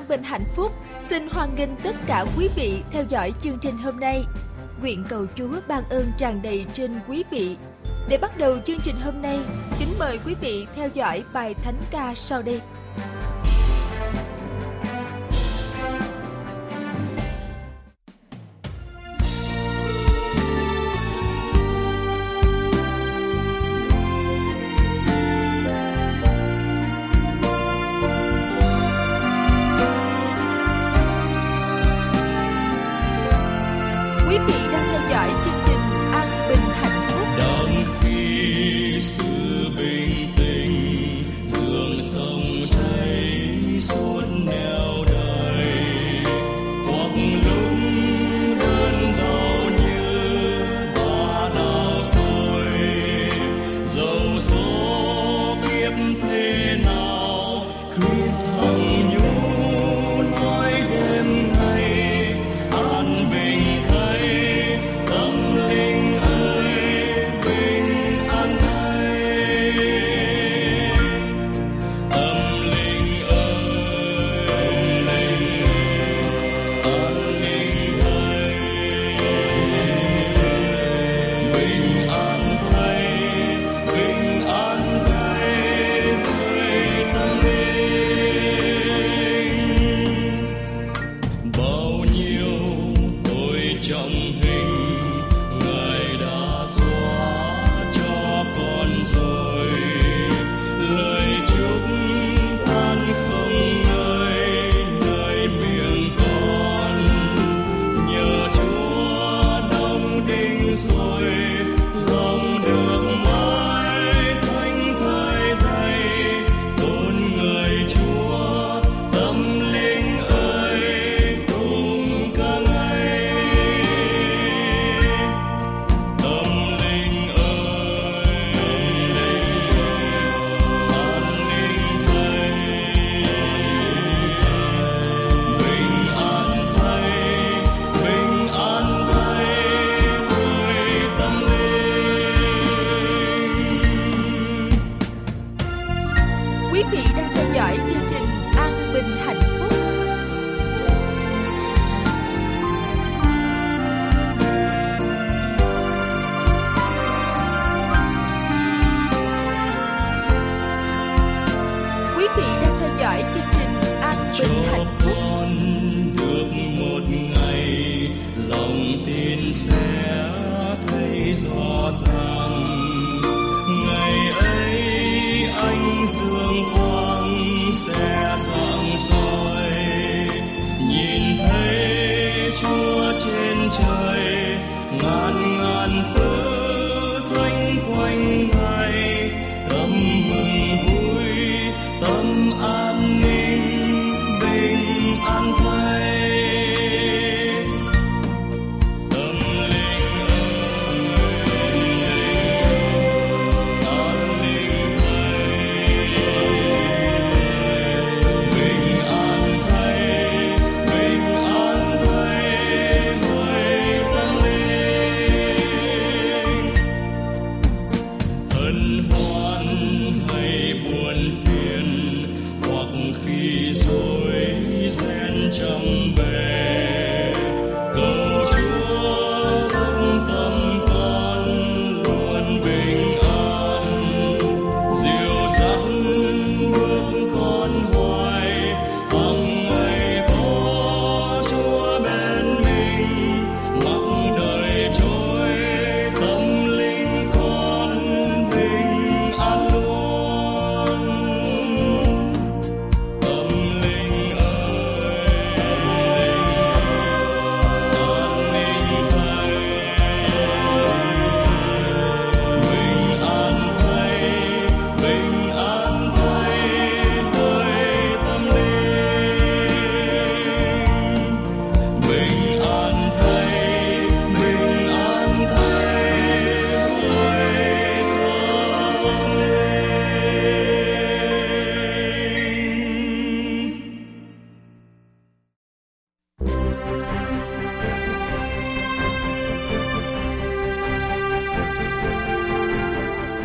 An Bình Hạnh Phúc xin hoan nghênh tất cả quý vị theo dõi chương trình hôm nay. Nguyện cầu Chúa ban ơn tràn đầy trên quý vị. Để bắt đầu chương trình hôm nay, kính mời quý vị theo dõi bài thánh ca sau đây.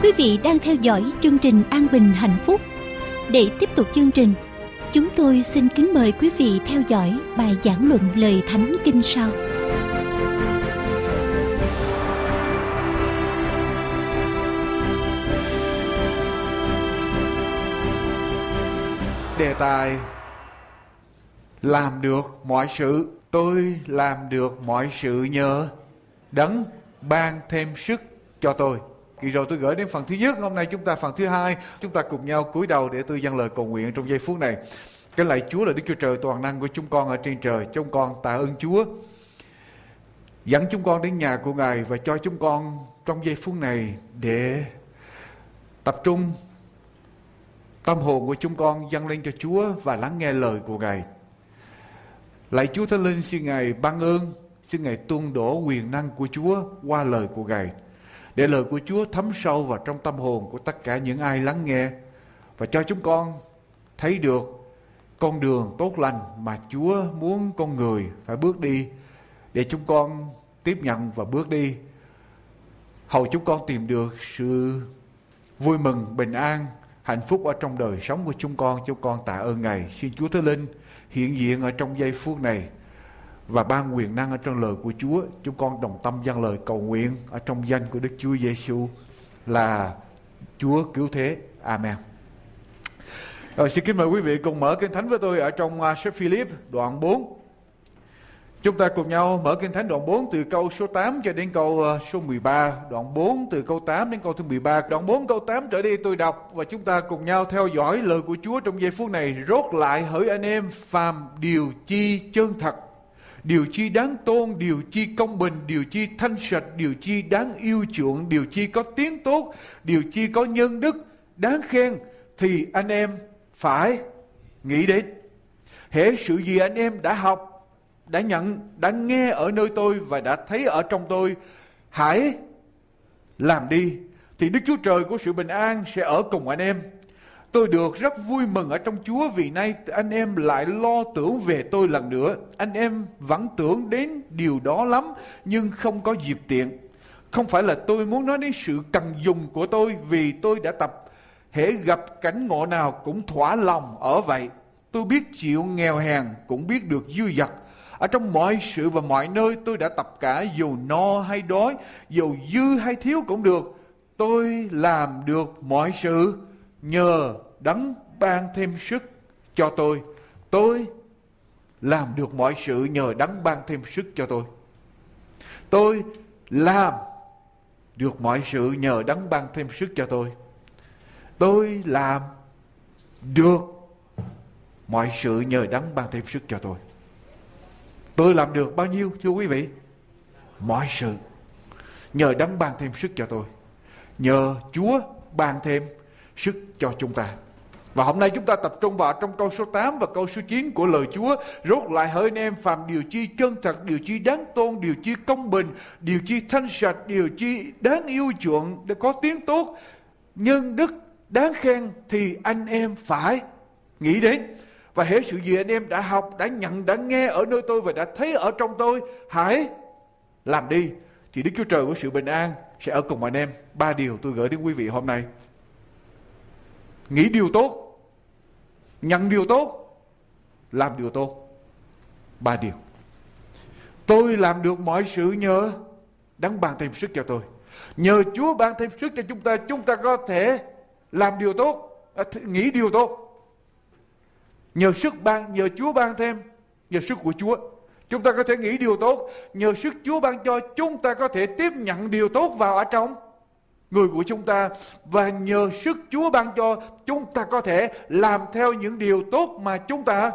Quý vị đang theo dõi chương trình An Bình Hạnh Phúc. Để tiếp tục chương trình, chúng tôi xin kính mời quý vị theo dõi bài giảng luận lời Thánh Kinh sau. Đề tài Làm được mọi sự Tôi làm được mọi sự nhờ Đấng ban thêm sức cho tôi Kỳ rồi tôi gửi đến phần thứ nhất, hôm nay chúng ta phần thứ hai, chúng ta cùng nhau cúi đầu để tôi dâng lời cầu nguyện trong giây phút này. Cái lạy Chúa là Đức Chúa Trời toàn năng của chúng con ở trên trời. Chúng con tạ ơn Chúa. Dẫn chúng con đến nhà của Ngài và cho chúng con trong giây phút này để tập trung tâm hồn của chúng con dâng lên cho Chúa và lắng nghe lời của Ngài. Lạy Chúa Thánh Linh xin Ngài ban ơn, xin Ngài tuôn đổ quyền năng của Chúa qua lời của Ngài để lời của Chúa thấm sâu vào trong tâm hồn của tất cả những ai lắng nghe và cho chúng con thấy được con đường tốt lành mà Chúa muốn con người phải bước đi để chúng con tiếp nhận và bước đi. Hầu chúng con tìm được sự vui mừng, bình an, hạnh phúc ở trong đời sống của chúng con. Chúng con tạ ơn ngài. Xin Chúa Thánh Linh hiện diện ở trong giây phút này và ban quyền năng ở trong lời của Chúa. Chúng con đồng tâm dâng lời cầu nguyện ở trong danh của Đức Chúa Giêsu là Chúa cứu thế. Amen. Rồi xin kính mời quý vị cùng mở kinh thánh với tôi ở trong à, sách Philip đoạn 4. Chúng ta cùng nhau mở kinh thánh đoạn 4 từ câu số 8 cho đến câu à, số 13, đoạn 4 từ câu 8 đến câu thứ 13. Đoạn 4 câu 8 trở đi tôi đọc và chúng ta cùng nhau theo dõi lời của Chúa trong giây phút này. Rốt lại hỡi anh em phàm điều chi chân thật điều chi đáng tôn, điều chi công bình, điều chi thanh sạch, điều chi đáng yêu chuộng, điều chi có tiếng tốt, điều chi có nhân đức, đáng khen, thì anh em phải nghĩ đến. Hễ sự gì anh em đã học, đã nhận, đã nghe ở nơi tôi và đã thấy ở trong tôi, hãy làm đi. Thì Đức Chúa Trời của sự bình an sẽ ở cùng anh em Tôi được rất vui mừng ở trong Chúa vì nay anh em lại lo tưởng về tôi lần nữa. Anh em vẫn tưởng đến điều đó lắm nhưng không có dịp tiện. Không phải là tôi muốn nói đến sự cần dùng của tôi vì tôi đã tập hễ gặp cảnh ngộ nào cũng thỏa lòng ở vậy. Tôi biết chịu nghèo hèn cũng biết được dư dật. Ở trong mọi sự và mọi nơi tôi đã tập cả dù no hay đói, dù dư hay thiếu cũng được. Tôi làm được mọi sự nhờ đấng ban thêm sức cho tôi. Tôi làm được mọi sự nhờ đấng ban thêm sức cho tôi. Tôi làm được mọi sự nhờ đấng ban thêm sức cho tôi. Tôi làm được mọi sự nhờ đấng ban thêm sức cho tôi. Tôi làm được bao nhiêu, thưa quý vị? Mọi sự nhờ đấng ban thêm sức cho tôi. Nhờ Chúa ban thêm sức cho chúng ta. Và hôm nay chúng ta tập trung vào trong câu số 8 và câu số 9 của lời Chúa. Rốt lại hỡi anh em phàm điều chi chân thật, điều chi đáng tôn, điều chi công bình, điều chi thanh sạch, điều chi đáng yêu chuộng để có tiếng tốt, nhân đức đáng khen thì anh em phải nghĩ đến. Và hết sự gì anh em đã học, đã nhận, đã nghe ở nơi tôi và đã thấy ở trong tôi, hãy làm đi. Thì Đức Chúa Trời của sự bình an sẽ ở cùng anh em. Ba điều tôi gửi đến quý vị hôm nay. Nghĩ điều tốt, nhận điều tốt, làm điều tốt. Ba điều. Tôi làm được mọi sự nhờ đấng ban thêm sức cho tôi. Nhờ chúa ban thêm sức cho chúng ta chúng ta có thể làm điều tốt à, nghĩ điều tốt. Nhờ sức ban, nhờ chúa ban thêm, nhờ sức của chúa, chúng ta có thể nghĩ điều tốt. Nhờ sức chúa ban cho chúng ta có thể tiếp nhận điều tốt vào ở trong người của chúng ta và nhờ sức Chúa ban cho chúng ta có thể làm theo những điều tốt mà chúng ta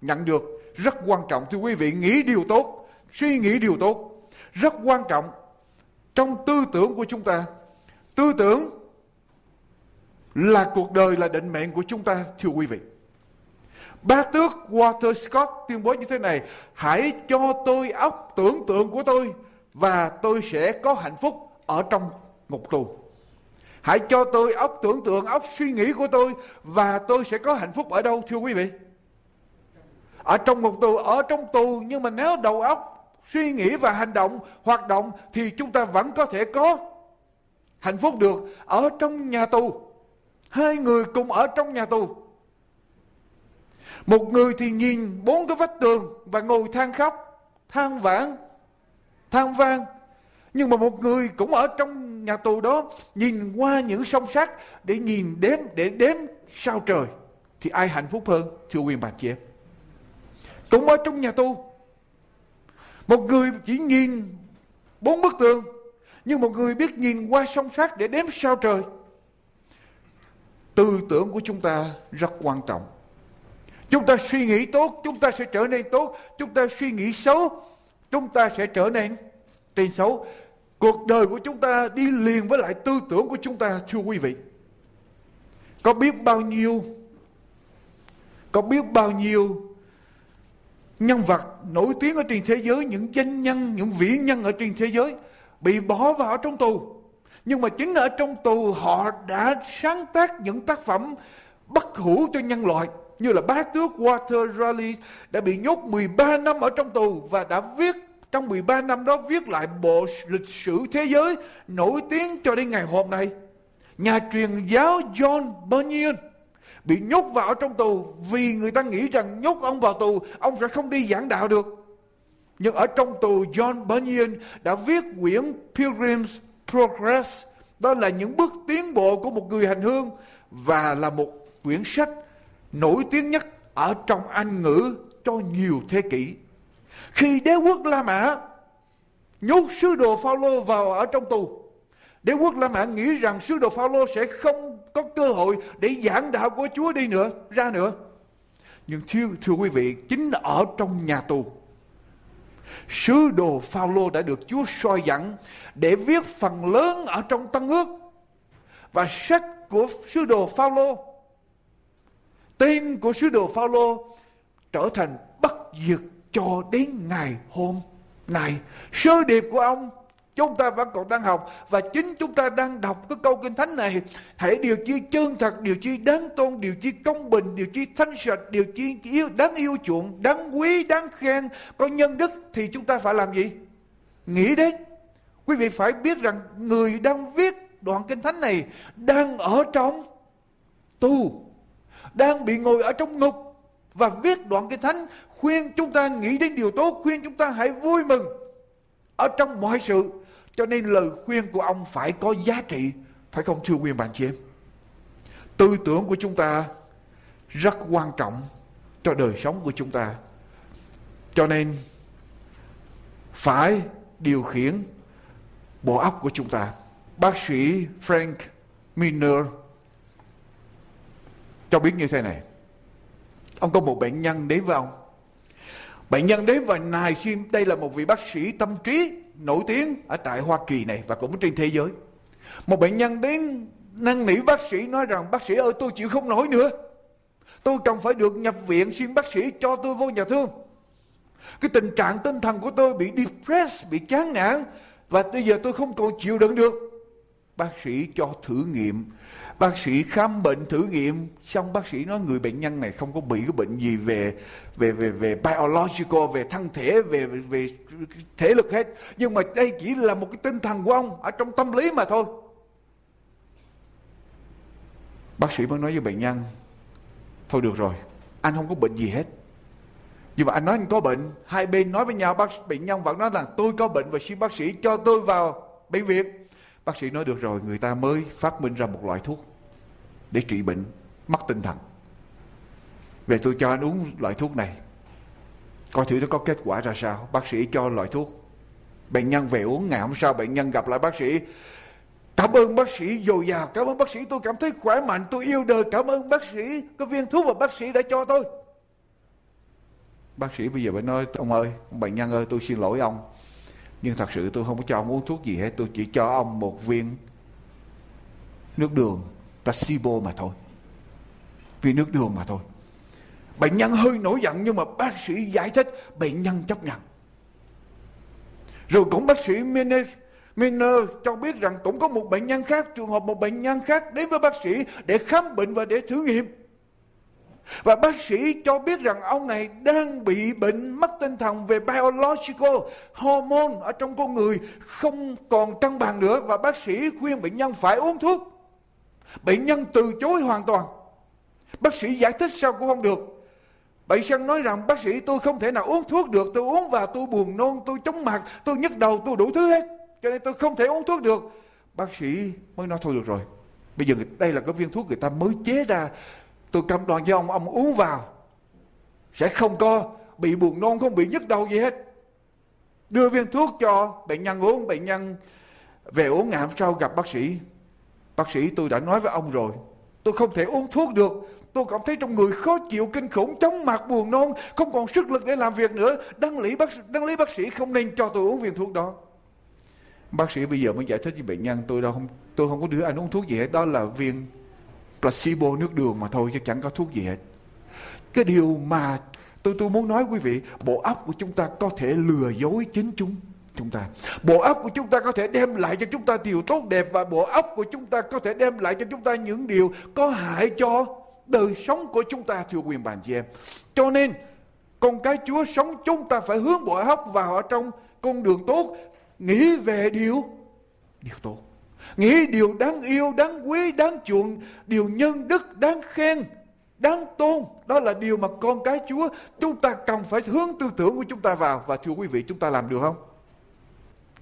nhận được. Rất quan trọng thưa quý vị, nghĩ điều tốt, suy nghĩ điều tốt. Rất quan trọng trong tư tưởng của chúng ta. Tư tưởng là cuộc đời là định mệnh của chúng ta thưa quý vị. ba tước Walter Scott tuyên bố như thế này Hãy cho tôi óc tưởng tượng của tôi Và tôi sẽ có hạnh phúc ở trong ngục tù. Hãy cho tôi óc tưởng tượng, óc suy nghĩ của tôi và tôi sẽ có hạnh phúc ở đâu thưa quý vị? Ở trong ngục tù, ở trong tù nhưng mà nếu đầu óc suy nghĩ và hành động, hoạt động thì chúng ta vẫn có thể có hạnh phúc được ở trong nhà tù. Hai người cùng ở trong nhà tù. Một người thì nhìn bốn cái vách tường và ngồi than khóc, than vãn, than vang. Nhưng mà một người cũng ở trong nhà tù đó, nhìn qua những sông sắt để nhìn đếm, để đếm sao trời, thì ai hạnh phúc hơn, thưa quý bạn chị em? Cũng ở trong nhà tù, một người chỉ nhìn bốn bức tường, nhưng một người biết nhìn qua sông sát để đếm sao trời. Tư tưởng của chúng ta rất quan trọng. Chúng ta suy nghĩ tốt, chúng ta sẽ trở nên tốt. Chúng ta suy nghĩ xấu, chúng ta sẽ trở nên trên xấu cuộc đời của chúng ta đi liền với lại tư tưởng của chúng ta thưa quý vị có biết bao nhiêu có biết bao nhiêu nhân vật nổi tiếng ở trên thế giới, những danh nhân, những vĩ nhân ở trên thế giới bị bỏ vào trong tù. Nhưng mà chính ở trong tù họ đã sáng tác những tác phẩm bất hủ cho nhân loại như là bá tước Walter Raleigh đã bị nhốt 13 năm ở trong tù và đã viết trong 13 năm đó viết lại bộ lịch sử thế giới nổi tiếng cho đến ngày hôm nay. Nhà truyền giáo John Bunyan bị nhốt vào trong tù vì người ta nghĩ rằng nhốt ông vào tù, ông sẽ không đi giảng đạo được nhưng ở trong tù, John Bunyan đã viết quyển Pilgrim's Progress, đó là những bước tiến bộ của một người hành hương và là một quyển sách nổi tiếng nhất ở trong Anh ngữ cho nhiều thế kỷ. Khi đế quốc La Mã nhốt sứ đồ Phaolô vào ở trong tù, đế quốc La Mã nghĩ rằng sứ đồ Phaolô sẽ không có cơ hội để giảng đạo của Chúa đi nữa, ra nữa. Nhưng thưa, thưa quý vị, chính ở trong nhà tù, sứ đồ Phaolô đã được Chúa soi dẫn để viết phần lớn ở trong Tân ước và sách của sứ đồ Phaolô tên của sứ đồ Phaolô trở thành bất diệt cho đến ngày hôm nay. Sơ điệp của ông Chúng ta vẫn còn đang học và chính chúng ta đang đọc cái câu kinh thánh này. Hãy điều chi chân thật, điều chi đáng tôn, điều chi công bình, điều chi thanh sạch, điều chi yêu, đáng yêu chuộng, đáng quý, đáng khen, có nhân đức thì chúng ta phải làm gì? Nghĩ đến. Quý vị phải biết rằng người đang viết đoạn kinh thánh này đang ở trong tù, đang bị ngồi ở trong ngục và viết đoạn kinh thánh khuyên chúng ta nghĩ đến điều tốt, khuyên chúng ta hãy vui mừng ở trong mọi sự cho nên lời khuyên của ông phải có giá trị, phải không thưa quý bạn chị em? Tư tưởng của chúng ta rất quan trọng cho đời sống của chúng ta. Cho nên phải điều khiển bộ óc của chúng ta. Bác sĩ Frank Miner cho biết như thế này. Ông có một bệnh nhân đến với ông. Bệnh nhân đến và nài xin đây là một vị bác sĩ tâm trí nổi tiếng ở tại Hoa Kỳ này và cũng trên thế giới. Một bệnh nhân đến năn nỉ bác sĩ nói rằng bác sĩ ơi tôi chịu không nổi nữa. Tôi cần phải được nhập viện xin bác sĩ cho tôi vô nhà thương. Cái tình trạng tinh thần của tôi bị depressed, bị chán nản và bây giờ tôi không còn chịu đựng được. Bác sĩ cho thử nghiệm. Bác sĩ khám bệnh thử nghiệm, xong bác sĩ nói người bệnh nhân này không có bị cái bệnh gì về về về về biological, về thân thể, về về thể lực hết. Nhưng mà đây chỉ là một cái tinh thần của ông, ở trong tâm lý mà thôi. Bác sĩ mới nói với bệnh nhân, thôi được rồi, anh không có bệnh gì hết. Nhưng mà anh nói anh có bệnh. Hai bên nói với nhau, bác bệnh nhân vẫn nói là, tôi có bệnh và xin bác sĩ cho tôi vào bệnh viện bác sĩ nói, được rồi, người ta mới phát minh ra một loại thuốc để trị bệnh mất tinh thần. Về tôi cho anh uống loại thuốc này, coi thử nó có kết quả ra sao. Bác sĩ cho loại thuốc. Bệnh nhân về uống, ngày hôm sau bệnh nhân gặp lại bác sĩ. Cảm ơn bác sĩ dồi dào, cảm ơn bác sĩ, tôi cảm thấy khỏe mạnh, tôi yêu đời, cảm ơn bác sĩ. Cái viên thuốc mà bác sĩ đã cho tôi. Bác sĩ bây giờ phải nói, ông ơi ông bệnh nhân ơi, tôi xin lỗi ông nhưng thật sự tôi không có cho ông uống thuốc gì hết. Tôi chỉ cho ông một viên nước đường placebo mà thôi. Vì nước đường mà thôi. Bệnh nhân hơi nổi giận nhưng mà bác sĩ giải thích bệnh nhân chấp nhận. Rồi cũng bác sĩ Miner, Miner cho biết rằng cũng có một bệnh nhân khác trường hợp một bệnh nhân khác đến với bác sĩ để khám bệnh và để thử nghiệm. Và bác sĩ cho biết rằng ông này đang bị bệnh mất tinh thần về biological hormone ở trong con người không còn cân bằng nữa và bác sĩ khuyên bệnh nhân phải uống thuốc. Bệnh nhân từ chối hoàn toàn. Bác sĩ giải thích sao cũng không được. Bệnh nhân nói rằng bác sĩ tôi không thể nào uống thuốc được, tôi uống vào tôi buồn nôn, tôi chóng mặt, tôi nhức đầu, tôi đủ thứ hết. Cho nên tôi không thể uống thuốc được. Bác sĩ mới nói thôi được rồi. Bây giờ đây là cái viên thuốc người ta mới chế ra Tôi cam đoan với ông, ông uống vào. Sẽ không có bị buồn nôn, không bị nhức đầu gì hết. Đưa viên thuốc cho bệnh nhân uống, bệnh nhân về uống ngày hôm sau gặp bác sĩ. Bác sĩ tôi đã nói với ông rồi, tôi không thể uống thuốc được. Tôi cảm thấy trong người khó chịu kinh khủng, chóng mặt buồn nôn, không còn sức lực để làm việc nữa. Đăng lý bác, đăng lý bác sĩ không nên cho tôi uống viên thuốc đó. Bác sĩ bây giờ mới giải thích với bệnh nhân tôi đâu không tôi không có đưa anh uống thuốc gì hết đó là viên placebo nước đường mà thôi chứ chẳng có thuốc gì hết. Cái điều mà tôi tôi muốn nói quý vị, bộ óc của chúng ta có thể lừa dối chính chúng chúng ta. Bộ óc của chúng ta có thể đem lại cho chúng ta điều tốt đẹp và bộ óc của chúng ta có thể đem lại cho chúng ta những điều có hại cho đời sống của chúng ta, thưa quyền bạn chị em. Cho nên, con cái Chúa sống chúng ta phải hướng bộ óc vào ở trong con đường tốt, nghĩ về điều điều tốt. Nghĩ điều đáng yêu, đáng quý, đáng chuộng, điều nhân đức, đáng khen, đáng tôn. Đó là điều mà con cái Chúa chúng ta cần phải hướng tư tưởng của chúng ta vào. Và thưa quý vị, chúng ta làm được không?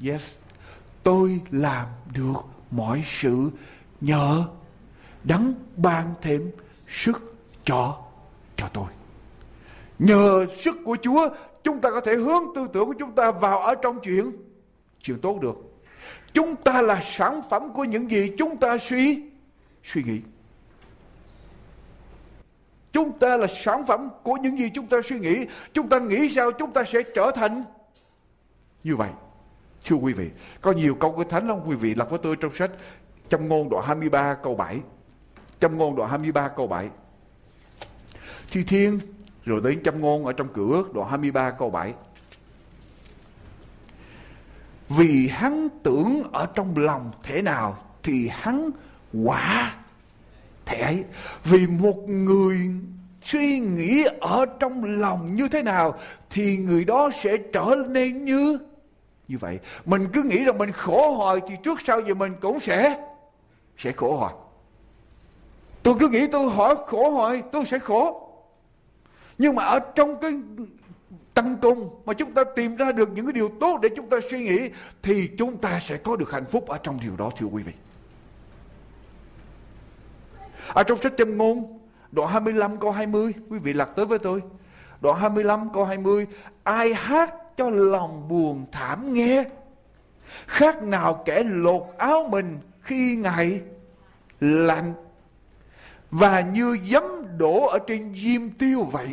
Yes, tôi làm được mọi sự nhờ đấng ban thêm sức cho cho tôi. Nhờ sức của Chúa, chúng ta có thể hướng tư tưởng của chúng ta vào ở trong chuyện chuyện tốt được. Chúng ta là sản phẩm của những gì chúng ta suy suy nghĩ. Chúng ta là sản phẩm của những gì chúng ta suy nghĩ. Chúng ta nghĩ sao chúng ta sẽ trở thành như vậy. Thưa quý vị, có nhiều câu của thánh lắm quý vị lật với tôi trong sách trong ngôn đoạn 23 câu 7. Trong ngôn đoạn 23 câu 7. Thi thiên rồi đến trong ngôn ở trong cửa đoạn 23 câu 7 vì hắn tưởng ở trong lòng thế nào thì hắn quả thế ấy. Vì một người suy nghĩ ở trong lòng như thế nào thì người đó sẽ trở nên như như vậy. Mình cứ nghĩ rằng mình khổ hoài thì trước sau gì mình cũng sẽ sẽ khổ hoài. Tôi cứ nghĩ tôi hỏi khổ hoài, tôi sẽ khổ. Nhưng mà ở trong cái tăng cung mà chúng ta tìm ra được những cái điều tốt để chúng ta suy nghĩ, thì chúng ta sẽ có được hạnh phúc ở trong điều đó, thưa quý vị. Ở trong sách châm ngôn, đoạn 25 câu 20 quý vị lật tới với tôi. Đoạn 25 câu 20 ai hát cho lòng buồn thảm nghe khác nào kẻ lột áo mình khi ngày lạnh và như giấm đổ ở trên diêm tiêu vậy,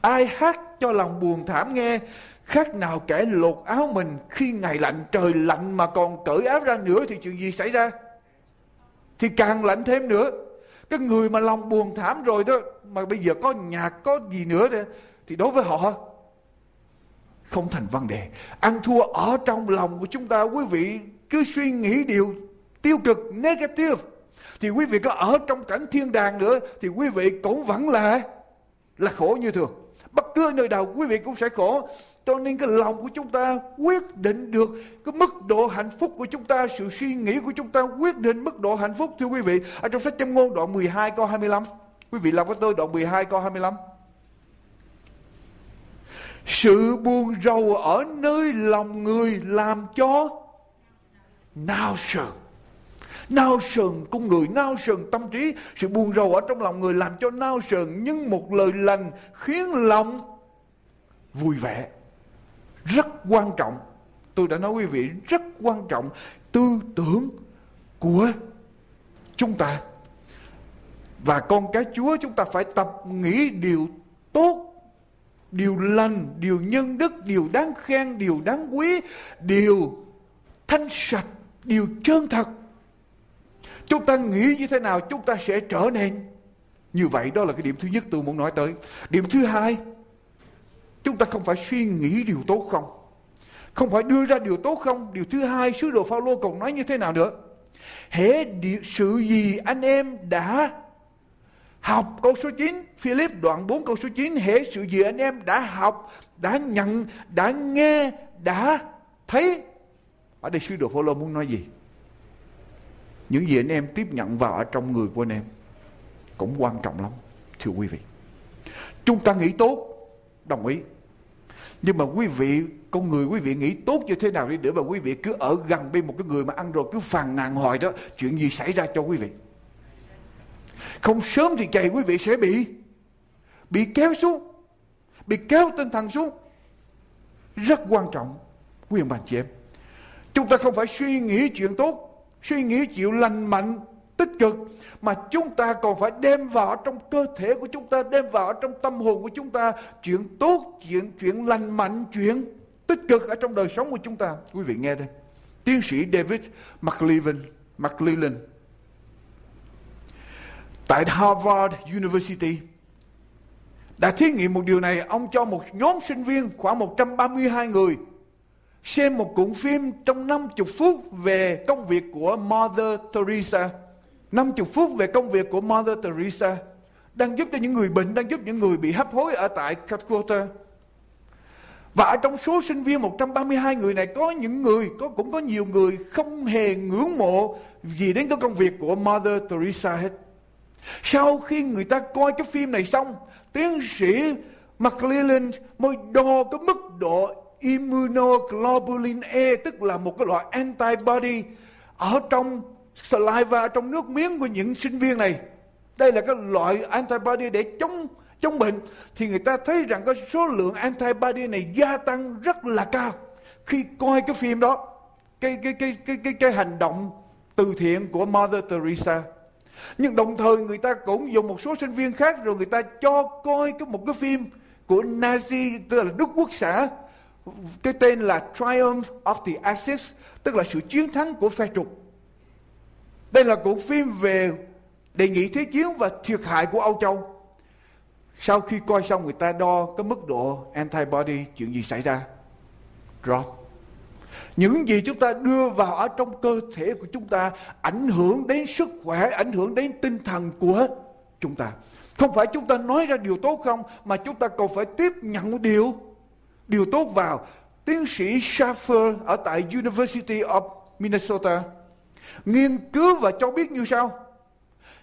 Ai hát cho lòng buồn thảm nghe. Khác nào kẻ lột áo mình khi ngày lạnh trời lạnh mà còn cởi áo ra nữa thì chuyện gì xảy ra? Thì càng lạnh thêm nữa. Cái người mà lòng buồn thảm rồi đó mà bây giờ có nhạc có gì nữa đó, thì đối với họ không thành vấn đề. Ăn thua ở trong lòng của chúng ta quý vị cứ suy nghĩ điều tiêu cực negative. Thì quý vị có ở trong cảnh thiên đàng nữa thì quý vị cũng vẫn là là khổ như thường bất cứ nơi nào quý vị cũng sẽ khổ. Cho nên cái lòng của chúng ta quyết định được cái mức độ hạnh phúc của chúng ta, sự suy nghĩ của chúng ta quyết định mức độ hạnh phúc, thưa quý vị. Ở trong sách châm ngôn đoạn 12 câu 25 quý vị làm với tôi đoạn 12 câu 25 sự buồn rầu ở nơi lòng người làm cho nao sờn nao sờn, con người nao sờn, tâm trí, sự buồn rầu ở trong lòng người làm cho nao sờn, nhưng một lời lành khiến lòng vui vẻ. Rất quan trọng. Tôi đã nói quý vị, rất quan trọng tư tưởng của chúng ta. Và con cái chúa chúng ta phải tập nghĩ điều tốt, điều lành, điều nhân đức, điều đáng khen, điều đáng quý, điều thanh sạch, điều chân thật. Chúng ta nghĩ như thế nào chúng ta sẽ trở nên như vậy. Đó là cái điểm thứ nhất tôi muốn nói tới. Điểm thứ hai, chúng ta không phải suy nghĩ điều tốt không. Không phải đưa ra điều tốt không. Điều thứ hai, sứ đồ Phaolô còn nói như thế nào nữa. Hễ sự gì anh em đã học câu số 9 Philip đoạn 4 câu số 9 hệ sự gì anh em đã học đã nhận đã nghe đã thấy ở đây sứ đồ Phaolô muốn nói gì những gì anh em tiếp nhận vào ở trong người của anh em cũng quan trọng lắm, thưa quý vị. Chúng ta nghĩ tốt, đồng ý. Nhưng mà quý vị, con người quý vị nghĩ tốt như thế nào đi nữa mà quý vị cứ ở gần bên một cái người mà ăn rồi cứ phàn nàn hoài đó, chuyện gì xảy ra cho quý vị? Không sớm thì chạy quý vị sẽ bị bị kéo xuống, bị kéo tinh thần xuống. Rất quan trọng, quý ông bà chị em. Chúng ta không phải suy nghĩ chuyện tốt suy nghĩ chịu lành mạnh, tích cực, mà chúng ta còn phải đem vào trong cơ thể của chúng ta, đem vào trong tâm hồn của chúng ta chuyện tốt, chuyện chuyện lành mạnh, chuyện tích cực ở trong đời sống của chúng ta. Quý vị nghe đây. Tiến sĩ David McLean McLean tại Harvard University, đã thí nghiệm một điều này. Ông cho một nhóm sinh viên, khoảng 132 người xem một cuộn phim trong 50 phút về công việc của Mother Teresa 50 phút về công việc của Mother Teresa đang giúp cho những người bệnh, đang giúp những người bị hấp hối ở tại Calcutta. Và ở trong số sinh viên 132 người này có những người, có cũng có nhiều người không hề ngưỡng mộ gì đến cái công việc của Mother Teresa hết. Sau khi người ta coi cái phim này xong, tiến sĩ McClellan mới đo cái mức độ immunoglobulin E tức là một cái loại antibody ở trong saliva trong nước miếng của những sinh viên này. Đây là cái loại antibody để chống chống bệnh. Thì người ta thấy rằng cái số lượng antibody này gia tăng rất là cao. Khi coi cái phim đó cái cái cái cái cái, cái hành động từ thiện của Mother Teresa. Nhưng đồng thời người ta cũng dùng một số sinh viên khác rồi người ta cho coi cái một cái phim của Nazi tức là Đức Quốc xã cái tên là Triumph of the Axis tức là sự chiến thắng của phe trục đây là cuộc phim về đề nghị thế chiến và thiệt hại của Âu Châu. Sau khi coi xong người ta đo cái mức độ antibody chuyện gì xảy ra? Drop. Những gì chúng ta đưa vào ở trong cơ thể của chúng ta ảnh hưởng đến sức khỏe, ảnh hưởng đến tinh thần của chúng ta. Không phải chúng ta nói ra điều tốt không mà chúng ta còn phải tiếp nhận điều điều tốt vào. Tiến sĩ Schaffer ở tại University of Minnesota nghiên cứu và cho biết như sau.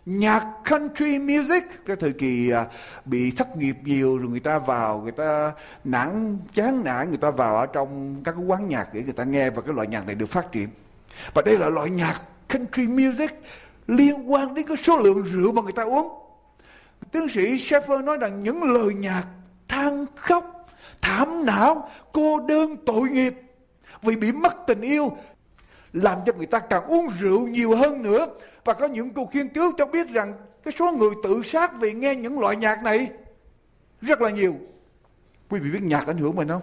Nhạc country music, cái thời kỳ à, bị thất nghiệp nhiều rồi người ta vào, người ta nản, chán nản, người ta vào ở trong các cái quán nhạc để người ta nghe và cái loại nhạc này được phát triển. Và đây là loại nhạc country music liên quan đến cái số lượng rượu mà người ta uống. Tiến sĩ Sheffer nói rằng những lời nhạc than khóc thảm não, cô đơn tội nghiệp. Vì bị mất tình yêu, làm cho người ta càng uống rượu nhiều hơn nữa. Và có những cuộc nghiên cứu cho biết rằng cái số người tự sát vì nghe những loại nhạc này rất là nhiều. Quý vị biết nhạc ảnh hưởng mình không?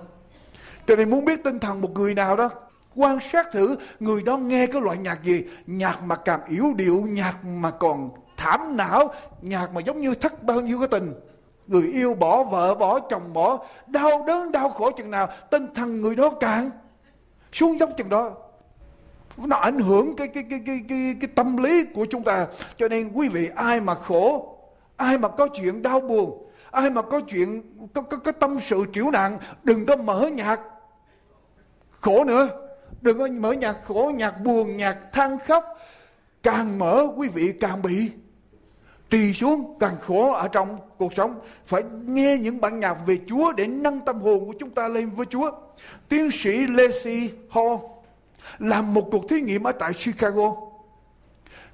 Cho nên muốn biết tinh thần một người nào đó, quan sát thử người đó nghe cái loại nhạc gì, nhạc mà càng yếu điệu, nhạc mà còn thảm não, nhạc mà giống như thất bao nhiêu cái tình người yêu bỏ vợ bỏ chồng bỏ đau đớn đau khổ chừng nào tinh thần người đó càng xuống dốc chừng đó. Nó ảnh hưởng cái cái cái cái cái cái tâm lý của chúng ta. Cho nên quý vị ai mà khổ ai mà có chuyện đau buồn ai mà có chuyện có có, có tâm sự triểu nạn đừng có mở nhạc khổ nữa. Đừng có mở nhạc khổ nhạc buồn nhạc than khóc. Càng mở quý vị càng bị trì xuống càng khổ ở trong cuộc sống phải nghe những bản nhạc về Chúa để nâng tâm hồn của chúng ta lên với Chúa tiến sĩ Lacey Hall làm một cuộc thí nghiệm ở tại Chicago.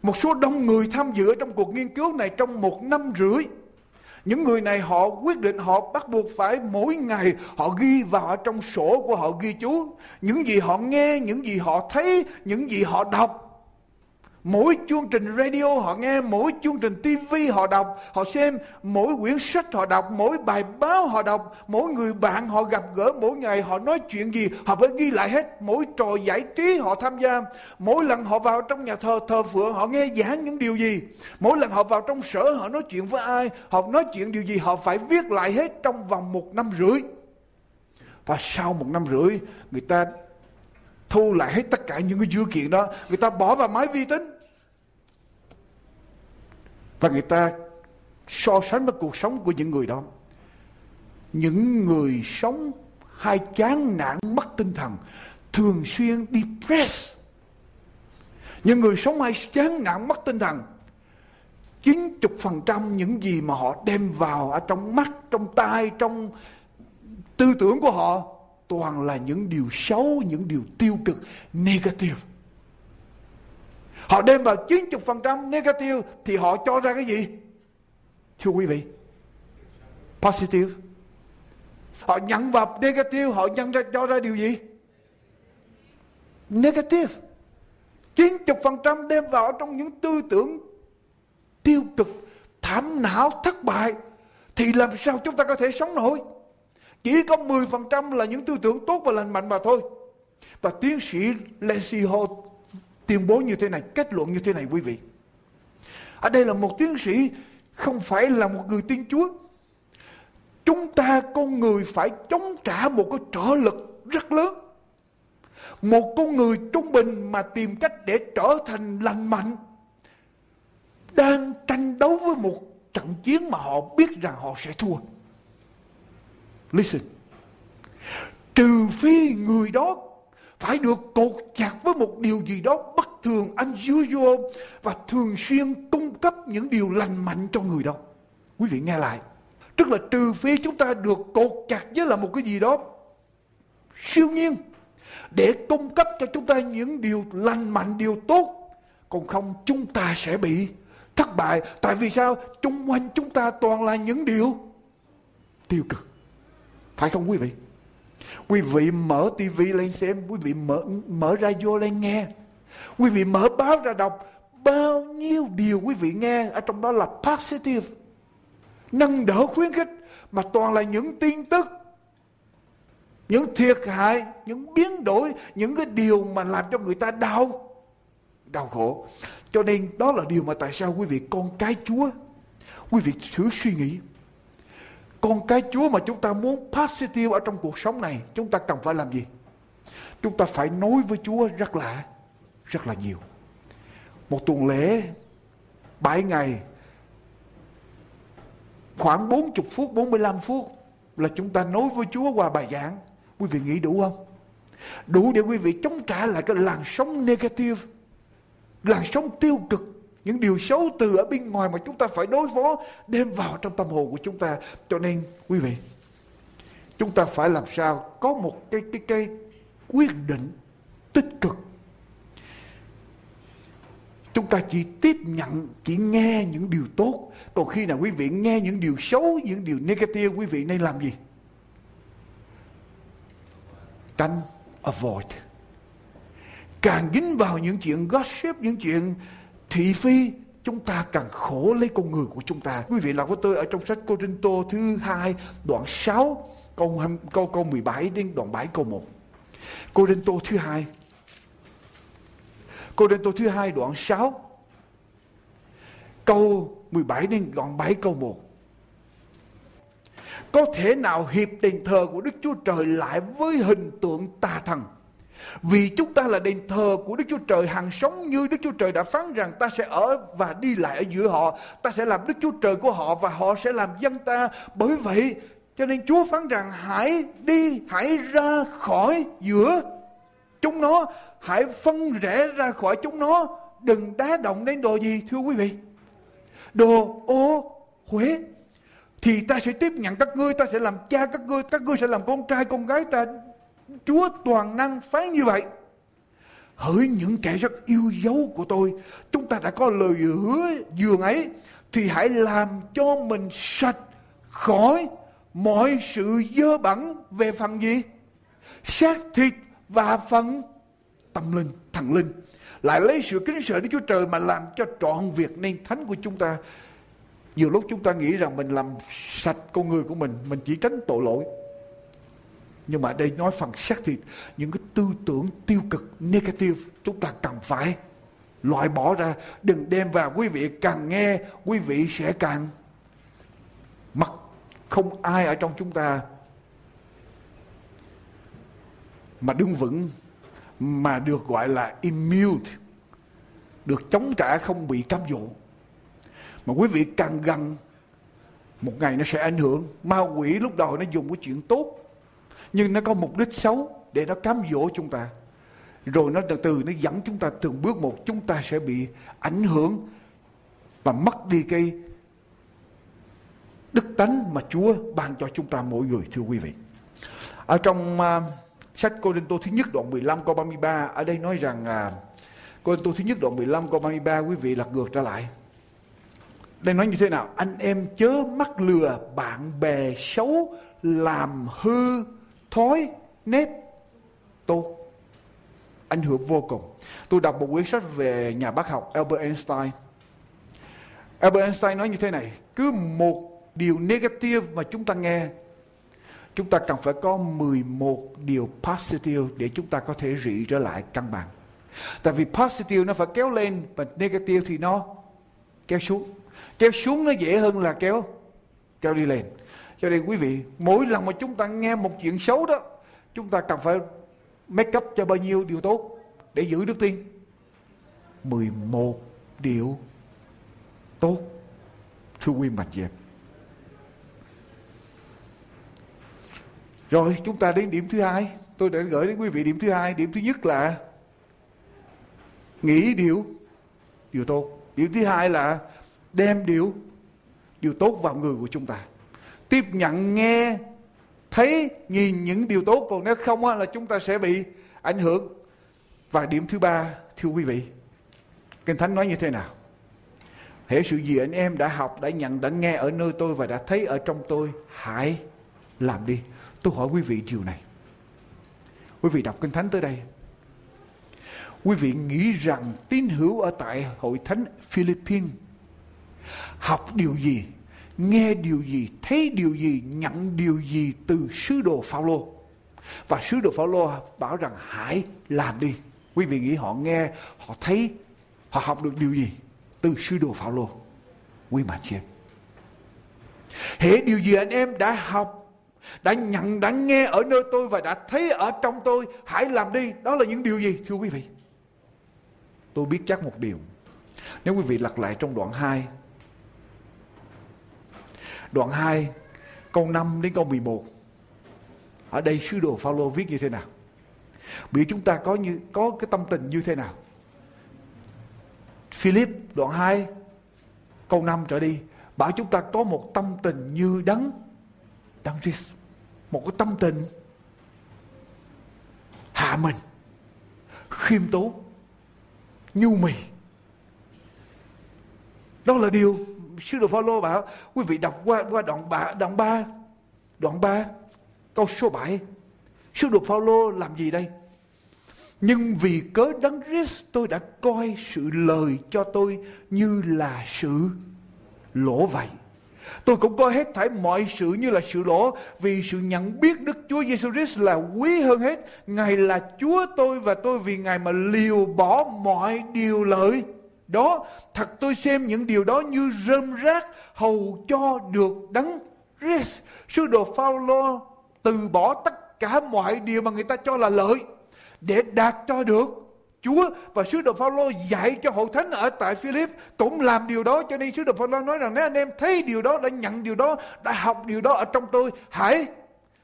Một số đông người tham dự trong cuộc nghiên cứu này trong một năm rưỡi. Những người này họ quyết định họ bắt buộc phải mỗi ngày họ ghi vào ở trong sổ của họ ghi chú. Những gì họ nghe, những gì họ thấy, những gì họ đọc Mỗi chương trình radio họ nghe, mỗi chương trình TV họ đọc, họ xem, mỗi quyển sách họ đọc, mỗi bài báo họ đọc, mỗi người bạn họ gặp gỡ mỗi ngày họ nói chuyện gì, họ phải ghi lại hết, mỗi trò giải trí họ tham gia, mỗi lần họ vào trong nhà thờ thờ phượng họ nghe giảng những điều gì, mỗi lần họ vào trong sở họ nói chuyện với ai, họ nói chuyện điều gì họ phải viết lại hết trong vòng một năm rưỡi. Và sau một năm rưỡi người ta thu lại hết tất cả những cái dữ kiện đó. Người ta bỏ vào máy vi tính. Và người ta so sánh với cuộc sống của những người đó. Những người sống hay chán nản mất tinh thần thường xuyên depressed. Những người sống hay chán nản mất tinh thần 90% những gì mà họ đem vào ở trong mắt, trong tai, trong tư tưởng của họ toàn là những điều xấu, những điều tiêu cực, negative. Họ đem vào 90% negative thì họ cho ra cái gì? Thưa quý vị, positive. Họ nhận vào negative, họ nhận ra cho ra điều gì? Negative. 90% đem vào trong những tư tưởng tiêu cực, thảm não, thất bại thì làm sao chúng ta có thể sống nổi? Chỉ có 10% là những tư tưởng tốt và lành mạnh mà thôi. Và tiến sĩ Leslie Ho tuyên bố như thế này, kết luận như thế này quý vị. Ở đây là một tiến sĩ không phải là một người tiên Chúa. Chúng ta con người phải chống trả một cái trở lực rất lớn. Một con người trung bình mà tìm cách để trở thành lành mạnh đang tranh đấu với một trận chiến mà họ biết rằng họ sẽ thua. Listen. Trừ phi người đó phải được cột chặt với một điều gì đó bất thường, unusual và thường xuyên cung cấp những điều lành mạnh cho người đó. Quý vị nghe lại. Tức là trừ phi chúng ta được cột chặt với là một cái gì đó siêu nhiên để cung cấp cho chúng ta những điều lành mạnh, điều tốt. Còn không chúng ta sẽ bị thất bại. Tại vì sao? Trung quanh chúng ta toàn là những điều tiêu cực. Phải không quý vị? Quý vị mở tivi lên xem, quý vị mở mở radio lên nghe. Quý vị mở báo ra đọc bao nhiêu điều quý vị nghe ở trong đó là positive. Nâng đỡ khuyến khích mà toàn là những tin tức những thiệt hại, những biến đổi, những cái điều mà làm cho người ta đau, đau khổ. Cho nên đó là điều mà tại sao quý vị con cái Chúa, quý vị thử suy nghĩ. Con cái Chúa mà chúng ta muốn positive ở trong cuộc sống này, chúng ta cần phải làm gì? Chúng ta phải nói với Chúa rất là, rất là nhiều. Một tuần lễ, 7 ngày, khoảng 40 phút, 45 phút là chúng ta nói với Chúa qua bài giảng. Quý vị nghĩ đủ không? Đủ để quý vị chống trả lại cái làn sóng negative, làn sóng tiêu cực, những điều xấu từ ở bên ngoài mà chúng ta phải đối phó đem vào trong tâm hồn của chúng ta. Cho nên quý vị, chúng ta phải làm sao có một cái cái cái quyết định tích cực. Chúng ta chỉ tiếp nhận chỉ nghe những điều tốt. Còn khi nào quý vị nghe những điều xấu những điều negative quý vị nên làm gì? Tránh avoid. Càng dính vào những chuyện gossip những chuyện thị phi, chúng ta càng khổ lấy con người của chúng ta. Quý vị đọc với tôi ở trong sách Cô Trinh Tô thứ hai, đoạn 6 câu câu câu 17 đến đoạn 7 câu 1 Cô Trinh Tô thứ hai. Cô Trinh Tô thứ hai, đoạn 6 câu 17 đến đoạn 7 câu 1 có thể nào hiệp đền thờ của Đức Chúa Trời lại với hình tượng tà thần? Vì chúng ta là đền thờ của Đức Chúa Trời hằng sống như Đức Chúa Trời đã phán rằng ta sẽ ở và đi lại ở giữa họ. Ta sẽ làm Đức Chúa Trời của họ và họ sẽ làm dân ta. Bởi vậy cho nên Chúa phán rằng hãy đi, hãy ra khỏi giữa chúng nó. Hãy phân rẽ ra khỏi chúng nó. Đừng đá động đến đồ gì thưa quý vị. Đồ ô Huế thì ta sẽ tiếp nhận các ngươi, ta sẽ làm cha các ngươi, các ngươi sẽ làm con trai, con gái ta. Chúa toàn năng phán như vậy. Hỡi những kẻ rất yêu dấu của tôi, chúng ta đã có lời hứa dường ấy, thì hãy làm cho mình sạch khỏi mọi sự dơ bẩn về phần gì? Xác thịt và phần tâm linh, thần linh. Lại lấy sự kính sợ Đức Chúa Trời mà làm cho trọn việc nên thánh của chúng ta nhiều lúc chúng ta nghĩ rằng mình làm sạch con người của mình mình chỉ tránh tội lỗi nhưng mà đây nói phần xác thịt những cái tư tưởng tiêu cực, negative chúng ta cần phải loại bỏ ra. Đừng đem vào, quý vị càng nghe, quý vị sẽ càng mặc không ai ở trong chúng ta mà đứng vững, mà được gọi là immune, được chống trả không bị cám dỗ. Mà quý vị càng gần, một ngày nó sẽ ảnh hưởng. Ma quỷ lúc đầu nó dùng cái chuyện tốt nhưng nó có mục đích xấu để nó cám dỗ chúng ta rồi nó từ từ nó dẫn chúng ta từng bước một chúng ta sẽ bị ảnh hưởng và mất đi cái đức tánh mà Chúa ban cho chúng ta mỗi người thưa quý vị. Ở trong uh, sách Cô Đinh Tô thứ nhất đoạn 15 câu 33 ở đây nói rằng à, uh, Cô Đinh Tô thứ nhất đoạn 15 câu 33 quý vị lật ngược trở lại. Đây nói như thế nào? Anh em chớ mắc lừa bạn bè xấu làm hư thói nét tốt ảnh hưởng vô cùng. Tôi đọc một quyển sách về nhà bác học Albert Einstein. Albert Einstein nói như thế này, cứ một điều negative mà chúng ta nghe, chúng ta cần phải có 11 điều positive để chúng ta có thể rị trở lại cân bằng. Tại vì positive nó phải kéo lên và negative thì nó kéo xuống. Kéo xuống nó dễ hơn là kéo kéo đi lên. Cho nên quý vị, mỗi lần mà chúng ta nghe một chuyện xấu đó, chúng ta cần phải make up cho bao nhiêu điều tốt để giữ đức tin? 11 điều tốt. Thưa quý mạnh chị em. Rồi chúng ta đến điểm thứ hai. Tôi đã gửi đến quý vị điểm thứ hai. Điểm thứ nhất là nghĩ điều điều tốt. Điểm thứ hai là đem điều điều tốt vào người của chúng ta. Tiếp nhận nghe, thấy nhìn những điều tốt. Còn nếu không là chúng ta sẽ bị ảnh hưởng. Và điểm thứ ba, thưa quý vị, kinh thánh nói như thế nào? Hễ sự gì anh em đã học, đã nhận, đã nghe ở nơi tôi và đã thấy ở trong tôi, hãy làm đi. Tôi hỏi quý vị điều này. Quý vị đọc kinh thánh tới đây. Quý vị nghĩ rằng tín hữu ở tại hội thánh Philippines học điều gì? Nghe điều gì, thấy điều gì, nhận điều gì từ sứ đồ Phaolô. Và sứ đồ Phaolô bảo rằng hãy làm đi. Quý vị nghĩ họ nghe, họ thấy, họ học được điều gì từ sứ đồ Phaolô. Quý mà chị em. Hệ điều gì anh em đã học, đã nhận, đã nghe ở nơi tôi và đã thấy ở trong tôi, hãy làm đi. Đó là những điều gì thưa quý vị? Tôi biết chắc một điều. Nếu quý vị lật lại trong đoạn 2 Đoạn 2 câu 5 đến câu 11. Ở đây sứ đồ Phaolô viết như thế nào? Vì chúng ta có như, có cái tâm tình như thế nào? Philip, đoạn 2 câu 5 trở đi bảo chúng ta có một tâm tình như đấng đấng Christ một cái tâm tình hạ mình, khiêm tốn, nhu mì đó là điều sư đồ Phaolô bảo, quý vị đọc qua qua đoạn 3 đoạn 3 đoạn 3 câu số 7 sư đồ Phaolô làm gì đây nhưng vì cớ đấng Christ tôi đã coi sự lời cho tôi như là sự lỗ vậy. Tôi cũng coi hết thảy mọi sự như là sự lỗ, vì sự nhận biết Đức Chúa Giêsu Christ là quý hơn hết. Ngài là Chúa tôi và tôi vì Ngài mà liều bỏ mọi điều lợi đó, thật tôi xem những điều đó như rơm rác hầu cho được đấng Christ. Sứ đồ Phaolô từ bỏ tất cả mọi điều mà người ta cho là lợi để đạt cho được Chúa. Và sứ đồ Phaolô dạy cho hội thánh ở tại Philip cũng làm điều đó, cho nên sứ đồ Phaolô nói rằng, nếu anh em thấy điều đó, đã nhận điều đó, đã học điều đó ở trong tôi, hãy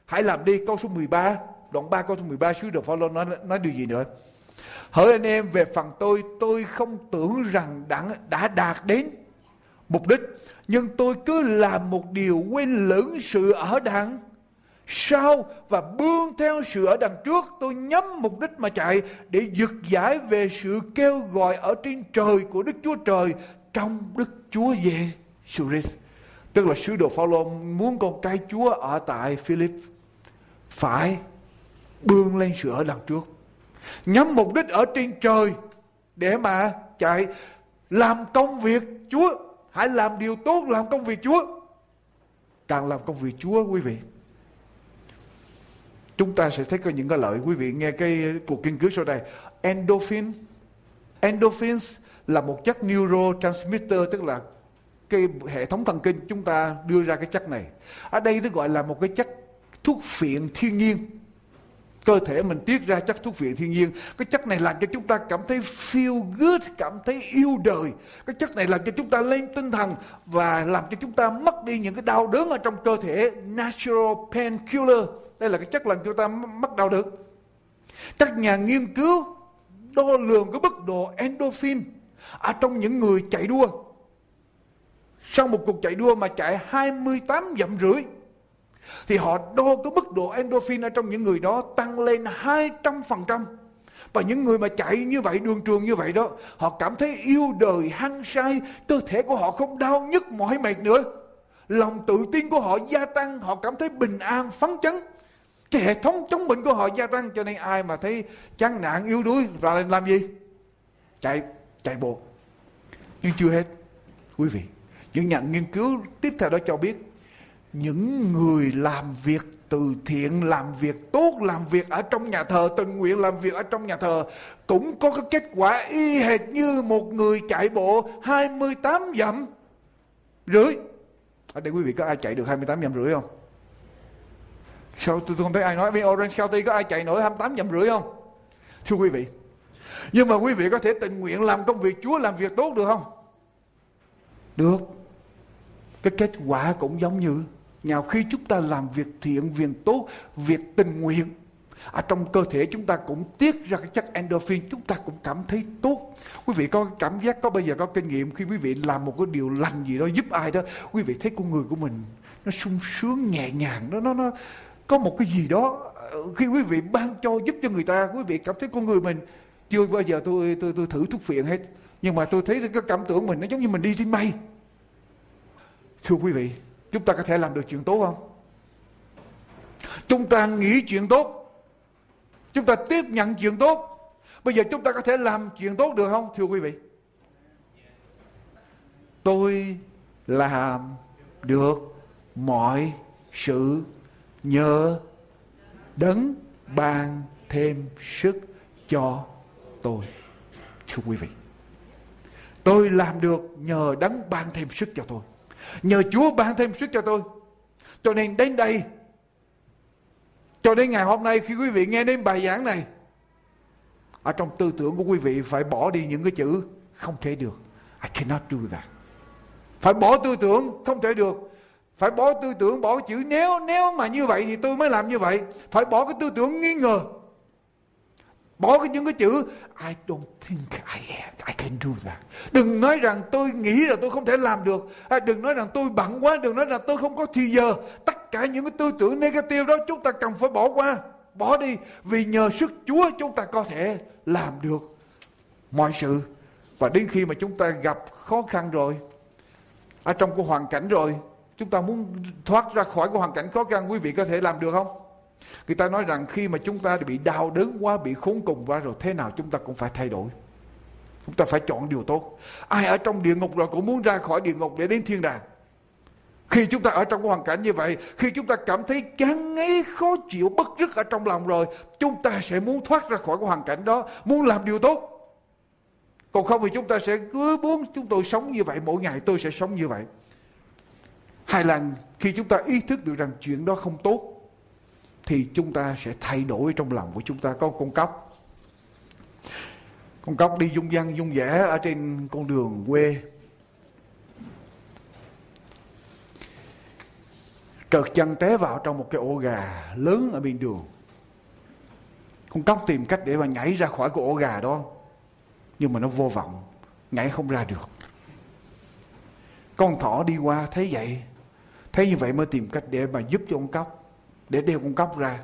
hãy làm đi. Câu số 13 đoạn 3 câu số 13 sứ đồ Phaolô nói nói điều gì nữa? Hỡi anh em về phần tôi, tôi không tưởng rằng đã, đã đạt đến mục đích. Nhưng tôi cứ làm một điều quên lửng sự ở đằng sau và bươn theo sự ở đằng trước. Tôi nhắm mục đích mà chạy để giật giải về sự kêu gọi ở trên trời của Đức Chúa Trời trong Đức Chúa Giêsu Christ. Tức là sứ đồ Phaolô muốn con cái Chúa ở tại Philip phải bươn lên sự ở đằng trước nhắm mục đích ở trên trời để mà chạy, làm công việc Chúa. Hãy làm điều tốt, làm công việc Chúa. Càng làm công việc Chúa, quý vị, chúng ta sẽ thấy có những cái lợi quý vị nghe cái cuộc nghiên cứu sau đây. Endorphin. Endorphins là một chất neurotransmitter, tức là cái hệ thống thần kinh. Chúng ta đưa ra cái chất này. Ở đây nó gọi là một cái chất thuốc phiện thiên nhiên cơ thể mình tiết ra chất thuốc viện thiên nhiên. Cái chất này làm cho chúng ta cảm thấy feel good, cảm thấy yêu đời. Cái chất này làm cho chúng ta lên tinh thần và làm cho chúng ta mất đi những cái đau đớn ở trong cơ thể. Natural painkiller. Đây là cái chất làm cho chúng ta mất đau đớn. Các nhà nghiên cứu đo lường cái mức độ endorphin ở trong những người chạy đua. Sau một cuộc chạy đua mà chạy 28 dặm rưỡi thì họ đo cái mức độ endorphin ở trong những người đó tăng lên 200%. Và những người mà chạy như vậy, đường trường như vậy đó, họ cảm thấy yêu đời, hăng say, cơ thể của họ không đau nhức mỏi mệt nữa. Lòng tự tin của họ gia tăng, họ cảm thấy bình an, phấn chấn. Cái hệ thống chống bệnh của họ gia tăng cho nên ai mà thấy chán nản yếu đuối và làm gì? Chạy, chạy bộ. Nhưng chưa hết, quý vị. Những nhà nghiên cứu tiếp theo đó cho biết những người làm việc từ thiện, làm việc tốt, làm việc ở trong nhà thờ, tình nguyện làm việc ở trong nhà thờ cũng có cái kết quả y hệt như một người chạy bộ 28 dặm rưỡi. Ở đây quý vị có ai chạy được 28 dặm rưỡi không? Sao tôi không thấy ai nói với Orange County có ai chạy nổi 28 dặm rưỡi không? Thưa quý vị. Nhưng mà quý vị có thể tình nguyện làm công việc Chúa làm việc tốt được không? Được. Cái kết quả cũng giống như nào khi chúng ta làm việc thiện, việc tốt, việc tình nguyện, ở trong cơ thể chúng ta cũng tiết ra cái chất endorphin, chúng ta cũng cảm thấy tốt. Quý vị có cảm giác, có bây giờ có kinh nghiệm khi quý vị làm một cái điều lành gì đó giúp ai đó, quý vị thấy con người của mình nó sung sướng nhẹ nhàng, nó nó nó có một cái gì đó ờ, khi quý vị ban cho giúp cho người ta, quý vị cảm thấy con người mình chưa bao giờ tôi tôi tôi thử thuốc phiện hết, nhưng mà tôi thấy cái cảm tưởng mình nó giống như mình đi trên mây. Thưa quý vị, Chúng ta có thể làm được chuyện tốt không? Chúng ta nghĩ chuyện tốt. Chúng ta tiếp nhận chuyện tốt. Bây giờ chúng ta có thể làm chuyện tốt được không? Thưa quý vị. Tôi làm được mọi sự nhờ đấng ban thêm sức cho tôi. Thưa quý vị. Tôi làm được nhờ đấng ban thêm sức cho tôi. Nhờ Chúa ban thêm sức cho tôi. Cho nên đến đây, cho đến ngày hôm nay khi quý vị nghe đến bài giảng này, ở trong tư tưởng của quý vị phải bỏ đi những cái chữ không thể được. I cannot do that. Phải bỏ tư tưởng không thể được. Phải bỏ tư tưởng, bỏ chữ nếu nếu mà như vậy thì tôi mới làm như vậy. Phải bỏ cái tư tưởng nghi ngờ. Bỏ cái những cái chữ I don't think I am, I can do that. Đừng nói rằng tôi nghĩ là tôi không thể làm được. À, đừng nói rằng tôi bận quá, đừng nói rằng tôi không có thì giờ. Tất cả những cái tư tưởng negative đó chúng ta cần phải bỏ qua. Bỏ đi. Vì nhờ sức Chúa chúng ta có thể làm được mọi sự. Và đến khi mà chúng ta gặp khó khăn rồi, ở trong cái hoàn cảnh rồi, chúng ta muốn thoát ra khỏi cái hoàn cảnh khó khăn, quý vị có thể làm được không? Người ta nói rằng khi mà chúng ta bị đau đớn quá, bị khốn cùng quá rồi thế nào chúng ta cũng phải thay đổi. Chúng ta phải chọn điều tốt. Ai ở trong địa ngục rồi cũng muốn ra khỏi địa ngục để đến thiên đàng. Khi chúng ta ở trong hoàn cảnh như vậy, khi chúng ta cảm thấy chán ngấy, khó chịu, bất rứt ở trong lòng rồi, chúng ta sẽ muốn thoát ra khỏi cái hoàn cảnh đó, muốn làm điều tốt. Còn không thì chúng ta sẽ cứ muốn chúng tôi sống như vậy, mỗi ngày tôi sẽ sống như vậy. Hay là khi chúng ta ý thức được rằng chuyện đó không tốt, thì chúng ta sẽ thay đổi trong lòng của chúng ta. Có con cóc. Con cóc đi dung dăng dung dẻ ở trên con đường quê. Trợt chân té vào trong một cái ổ gà lớn ở bên đường. Con cóc tìm cách để mà nhảy ra khỏi cái ổ gà đó, nhưng mà nó vô vọng, nhảy không ra được. Con thỏ đi qua, thấy vậy. Thấy như vậy mới tìm cách để mà giúp cho con cóc để đeo con cóc ra.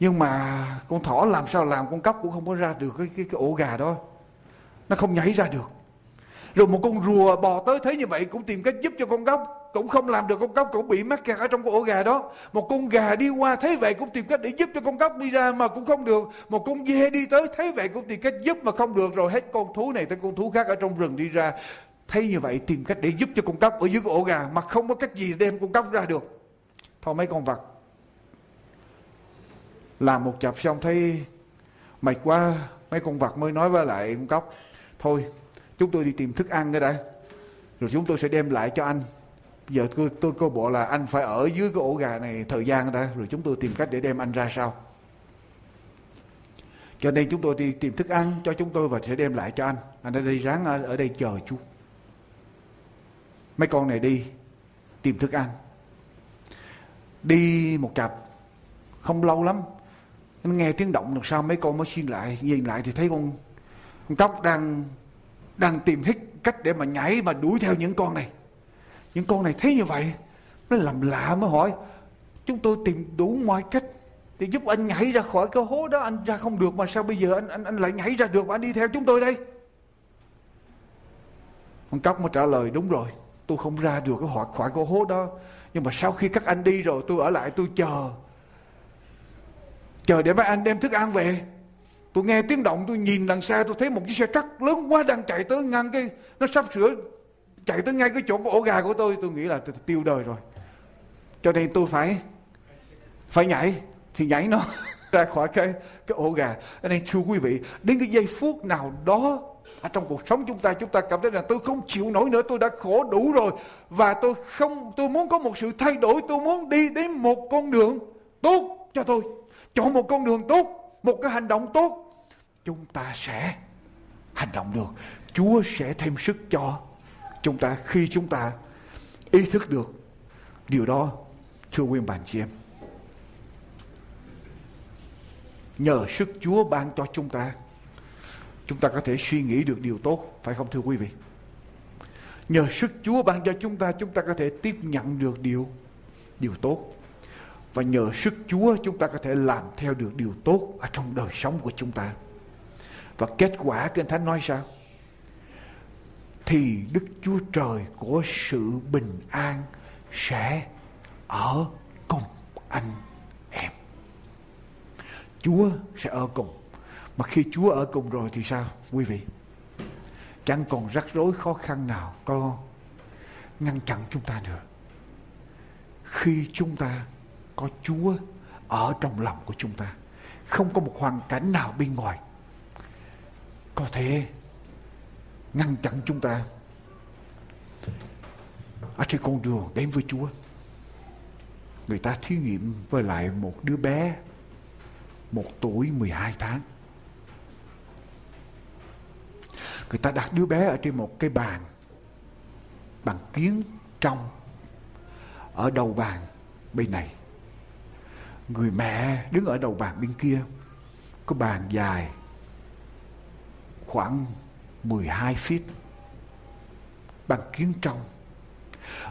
Nhưng mà con thỏ làm sao làm con cóc cũng không có ra được cái, cái, cái ổ gà đó. Nó không nhảy ra được. Rồi một con rùa bò tới thấy như vậy cũng tìm cách giúp cho con cóc cũng không làm được con cóc cũng bị mắc kẹt ở trong cái ổ gà đó. Một con gà đi qua thấy vậy cũng tìm cách để giúp cho con cóc đi ra mà cũng không được. Một con dê đi tới thấy vậy cũng tìm cách giúp mà không được. Rồi hết con thú này tới con thú khác ở trong rừng đi ra. Thấy như vậy tìm cách để giúp cho con cóc ở dưới cái ổ gà mà không có cách gì đem con cóc ra được thôi mấy con vật. Làm một chập xong thấy mệt quá mấy con vật mới nói với lại con cóc. Thôi chúng tôi đi tìm thức ăn cái đã. Rồi chúng tôi sẽ đem lại cho anh. Giờ tôi tôi có bộ là anh phải ở dưới cái ổ gà này thời gian đã. Rồi chúng tôi tìm cách để đem anh ra sau. Cho nên chúng tôi đi tìm thức ăn cho chúng tôi và sẽ đem lại cho anh. Anh ở đây ráng ở, ở đây chờ chú. Mấy con này đi tìm thức ăn đi một chập không lâu lắm nghe tiếng động, làm sao mấy con mới xuyên lại, nhìn lại thì thấy con con cóc đang đang tìm hết cách để mà nhảy mà đuổi theo những con này. Những con này thấy như vậy, nó làm lạ mới hỏi, chúng tôi tìm đủ mọi cách để giúp anh nhảy ra khỏi cái hố đó, anh ra không được mà sao bây giờ anh anh anh lại nhảy ra được? Và anh đi theo chúng tôi đây. Con cóc mới trả lời, đúng rồi tôi không ra được cái khỏi khỏi cái hố đó. Nhưng mà sau khi các anh đi rồi, tôi ở lại, tôi chờ. Chờ để mấy anh đem thức ăn về. Tôi nghe tiếng động, tôi nhìn đằng xa, tôi thấy một chiếc xe trắc lớn quá đang chạy tới ngăn cái, nó sắp sửa chạy tới ngay cái chỗ của ổ gà của tôi. Tôi nghĩ là tôi tiêu đời rồi. Cho nên tôi phải phải nhảy, thì nhảy nó. Ra khỏi cái cái ổ gà. Cho nên thưa quý vị, đến cái giây phút nào đó ở trong cuộc sống chúng ta chúng ta cảm thấy rằng tôi không chịu nổi nữa, tôi đã khổ đủ rồi. Và tôi không, tôi muốn có một sự thay đổi, tôi muốn đi đến một con đường tốt cho tôi. Chọn một con đường tốt, một cái hành động tốt. Chúng ta sẽ hành động được. Chúa sẽ thêm sức cho chúng ta khi chúng ta ý thức được điều đó, thưa quý bạn chị em. Nhờ sức chúa ban cho chúng ta chúng ta có thể suy nghĩ được điều tốt, phải không thưa quý vị nhờ sức chúa ban cho chúng ta chúng ta có thể tiếp nhận được điều điều tốt và nhờ sức Chúa, chúng ta có thể làm theo được điều tốt ở trong đời sống của chúng ta. Và kết quả, Kinh Thánh nói sao? Thì Đức Chúa Trời của sự bình an sẽ ở cùng anh em. Chúa sẽ ở cùng. Mà khi Chúa ở cùng rồi thì sao, quý vị? Chẳng còn rắc rối khó khăn nào có ngăn chặn chúng ta nữa. Khi chúng ta có Chúa ở trong lòng của chúng ta. Không có một hoàn cảnh nào bên ngoài có thể ngăn chặn chúng ta ở trên con đường đến với Chúa. Người ta thí nghiệm với lại một đứa bé, một tuổi 12 tháng. Người ta đặt đứa bé ở trên một cái bàn, bằng kiến trong, ở đầu bàn bên này. Người mẹ đứng ở đầu bàn bên kia, có bàn dài khoảng 12 feet, bằng kiến trong.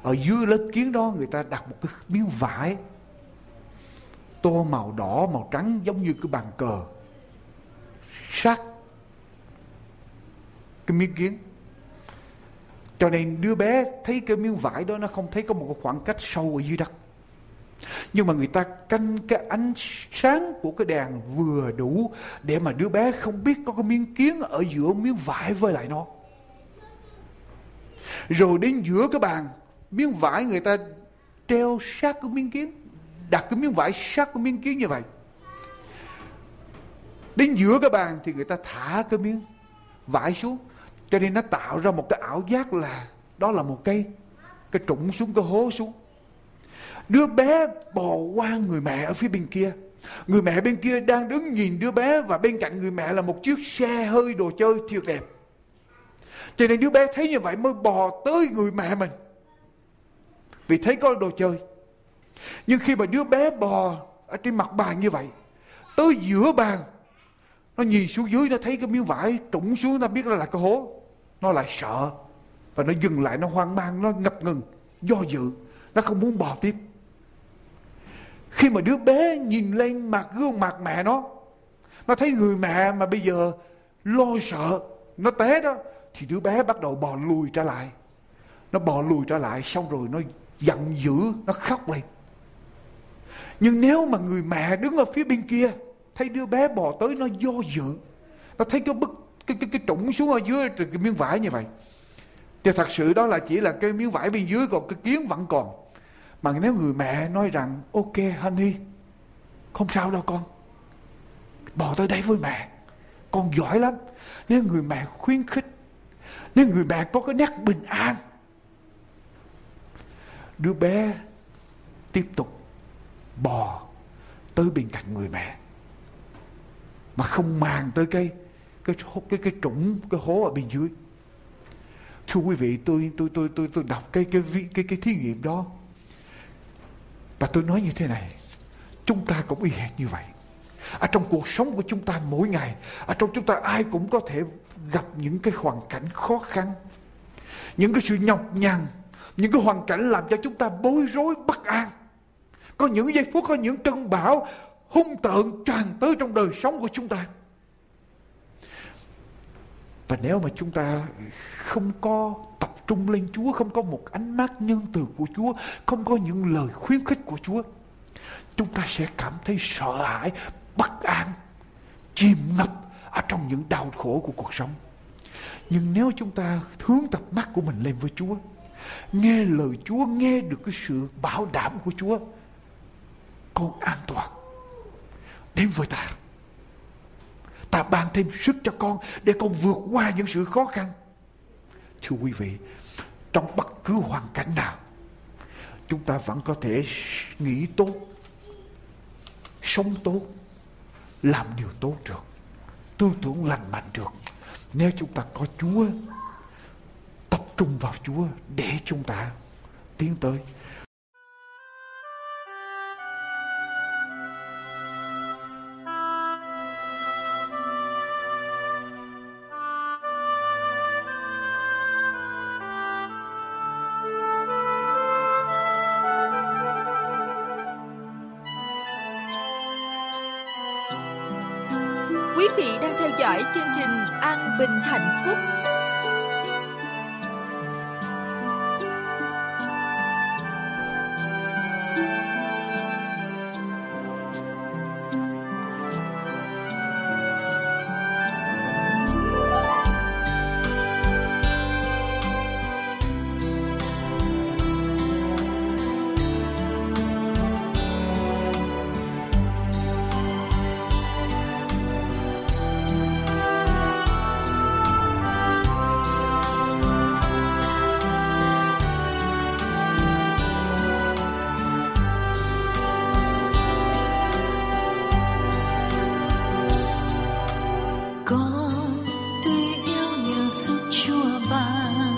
Ở dưới lớp kiến đó, người ta đặt một cái miếng vải, tô màu đỏ, màu trắng, giống như cái bàn cờ. Sát cái miếng kiến. Cho nên đứa bé thấy cái miếng vải đó nó không thấy có một khoảng cách sâu ở dưới đất. Nhưng mà người ta canh cái ánh sáng của cái đèn vừa đủ để mà đứa bé không biết có cái miếng kiến ở giữa miếng vải với lại nó. Rồi đến giữa cái bàn, miếng vải người ta treo sát cái miếng kiến, đặt cái miếng vải sát cái miếng kiến như vậy. Đến giữa cái bàn thì người ta thả cái miếng vải xuống cho nên nó tạo ra một cái ảo giác là đó là một cây cái trụng xuống cái hố xuống Đứa bé bò qua người mẹ ở phía bên kia. Người mẹ bên kia đang đứng nhìn đứa bé và bên cạnh người mẹ là một chiếc xe hơi đồ chơi thiệt đẹp. Cho nên đứa bé thấy như vậy mới bò tới người mẹ mình. Vì thấy có đồ chơi. Nhưng khi mà đứa bé bò ở trên mặt bàn như vậy, tới giữa bàn, nó nhìn xuống dưới nó thấy cái miếng vải trũng xuống nó biết là là cái hố. Nó lại sợ. Và nó dừng lại, nó hoang mang, nó ngập ngừng, do dự. Nó không muốn bò tiếp. Khi mà đứa bé nhìn lên mặt, gương mặt mẹ nó nó thấy người mẹ mà bây giờ lo sợ, nó té đó, thì đứa bé bắt đầu bò lùi trở lại. Nó bò lùi trở lại, xong rồi nó giận dữ, nó khóc lên. Nhưng nếu mà người mẹ đứng ở phía bên kia, thấy đứa bé bò tới, nó do dự. Nó thấy cái bức cái cái cái trũng xuống ở dưới, cái miếng vải như vậy. Thì thật sự đó là chỉ là cái miếng vải bên dưới, còn cái kiến vẫn còn. Mà nếu người mẹ nói rằng, ok, honey, không sao đâu con. Bỏ tới đây với mẹ. Con giỏi lắm. Nếu người mẹ khuyến khích, nếu người mẹ có cái nét bình an, đứa bé tiếp tục bò tới bên cạnh người mẹ. Mà không màng tới cái cái cái cái trũng cái hố ở bên dưới. Thưa quý vị tôi tôi tôi tôi tôi đọc cái cái cái cái, cái thí nghiệm đó. Và tôi nói như thế này chúng ta cũng y hệt như vậy. Ở trong cuộc sống của chúng ta mỗi ngày ở trong chúng ta ai cũng có thể gặp những cái hoàn cảnh khó khăn những cái sự nhọc nhằn những cái hoàn cảnh làm cho chúng ta bối rối bất an. Có những giây phút có những cơn bão hung tợn tràn tới trong đời sống của chúng ta và nếu mà chúng ta không có tập trung lên Chúa, không có một ánh mắt nhân từ của Chúa, không có những lời khuyến khích của Chúa, chúng ta sẽ cảm thấy sợ hãi, bất an, chìm ngập ở trong những đau khổ của cuộc sống. Nhưng nếu chúng ta hướng tập mắt của mình lên với Chúa, nghe lời Chúa, nghe được cái sự bảo đảm của Chúa, con an toàn đến với ta ta ban thêm sức cho con để con vượt qua những sự khó khăn. Thưa quý vị, trong bất cứ hoàn cảnh nào, chúng ta vẫn có thể nghĩ tốt, sống tốt, làm điều tốt được, tư tưởng lành mạnh được. Nếu chúng ta có chúa, tập trung vào chúa để chúng ta tiến tới. xúc chua bay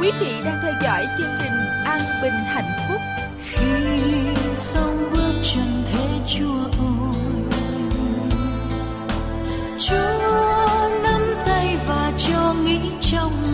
Quý vị đang theo dõi chương trình An Bình Hạnh Phúc. Khi sông bước trần thế chúa ôi, Chúa nắm tay và cho nghĩ trong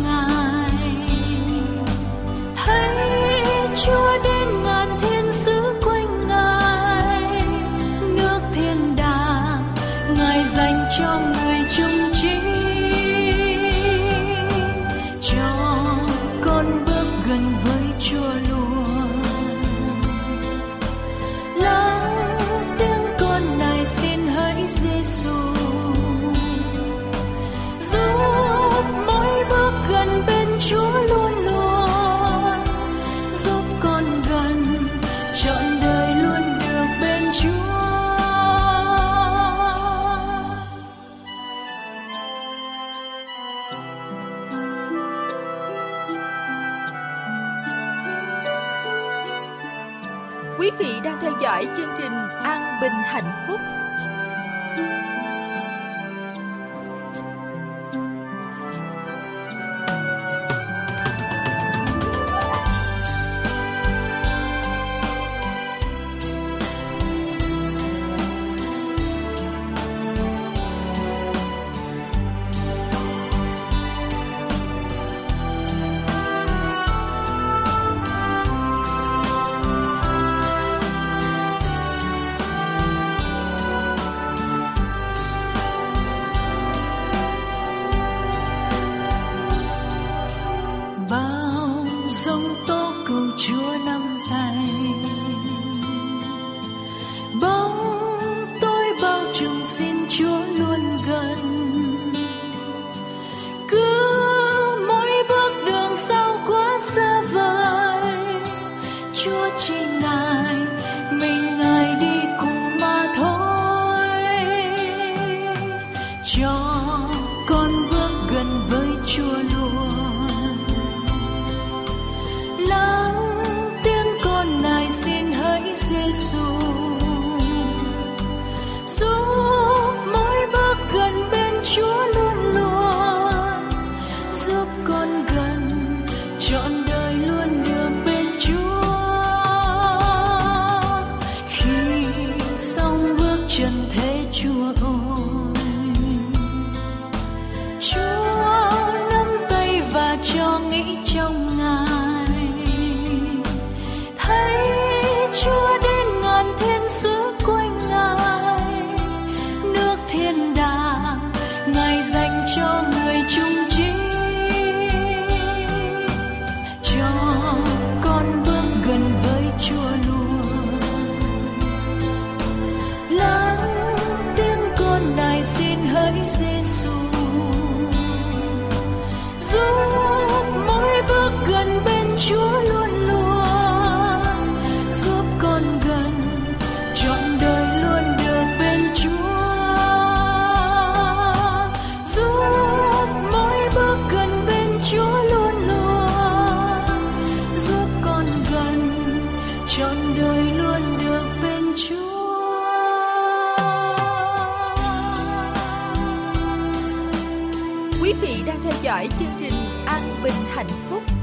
dõi chương trình An Bình Hạnh Phúc. Tôi xin chúa luôn gần. Quý vị đang theo dõi chương trình An Bình Hạnh Phúc.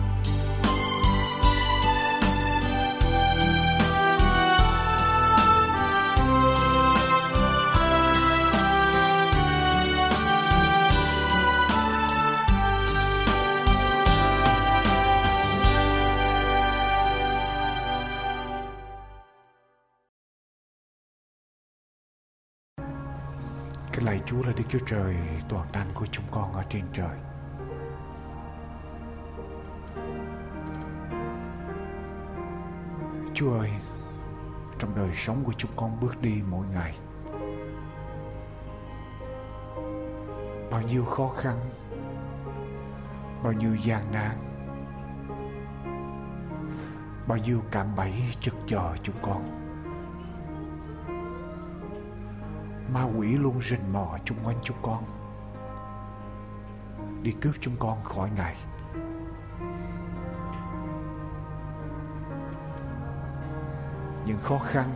Lạy Chúa Đức Chúa Trời toàn năng của chúng con ở trên trời. Chúa ơi, trong đời sống của chúng con bước đi mỗi ngày. Bao nhiêu khó khăn, bao nhiêu gian nan, bao nhiêu cạm bẫy trực chờ chúng con. Ma quỷ luôn rình mò chung quanh chúng con. Đi cướp chúng con khỏi ngài. Những khó khăn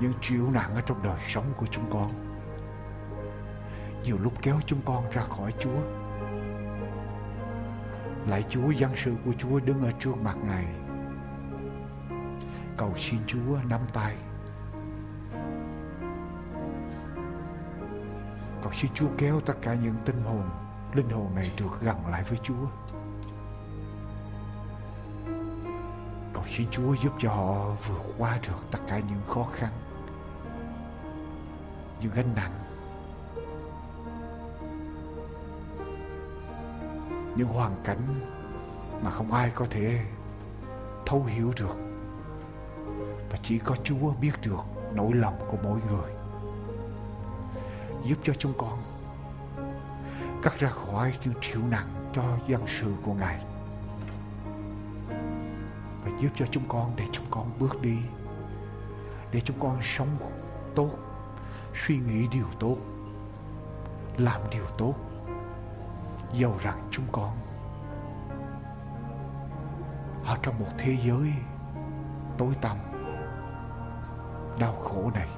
những chịu nặng ở trong đời sống của chúng con. Nhiều lúc kéo chúng con ra khỏi chúa lại Chúa, dân sự của Chúa đứng ở trước mặt Ngài. Cầu xin Chúa nắm tay. Cầu xin Chúa kéo tất cả những tinh hồn, Linh hồn này được gần lại với Chúa. Cầu xin Chúa giúp cho họ vượt qua được tất cả những khó khăn, Những gánh nặng những hoàn cảnh mà không ai có thể thấu hiểu được. Và chỉ có Chúa biết được nỗi lòng của mỗi người. Giúp cho chúng con cắt ra khỏi những chịu nặng cho dân sự của Ngài. Và giúp cho chúng con để chúng con bước đi, để chúng con sống tốt, suy nghĩ điều tốt, làm điều tốt dầu rằng chúng con. Ở trong một thế giới tối tăm đau khổ này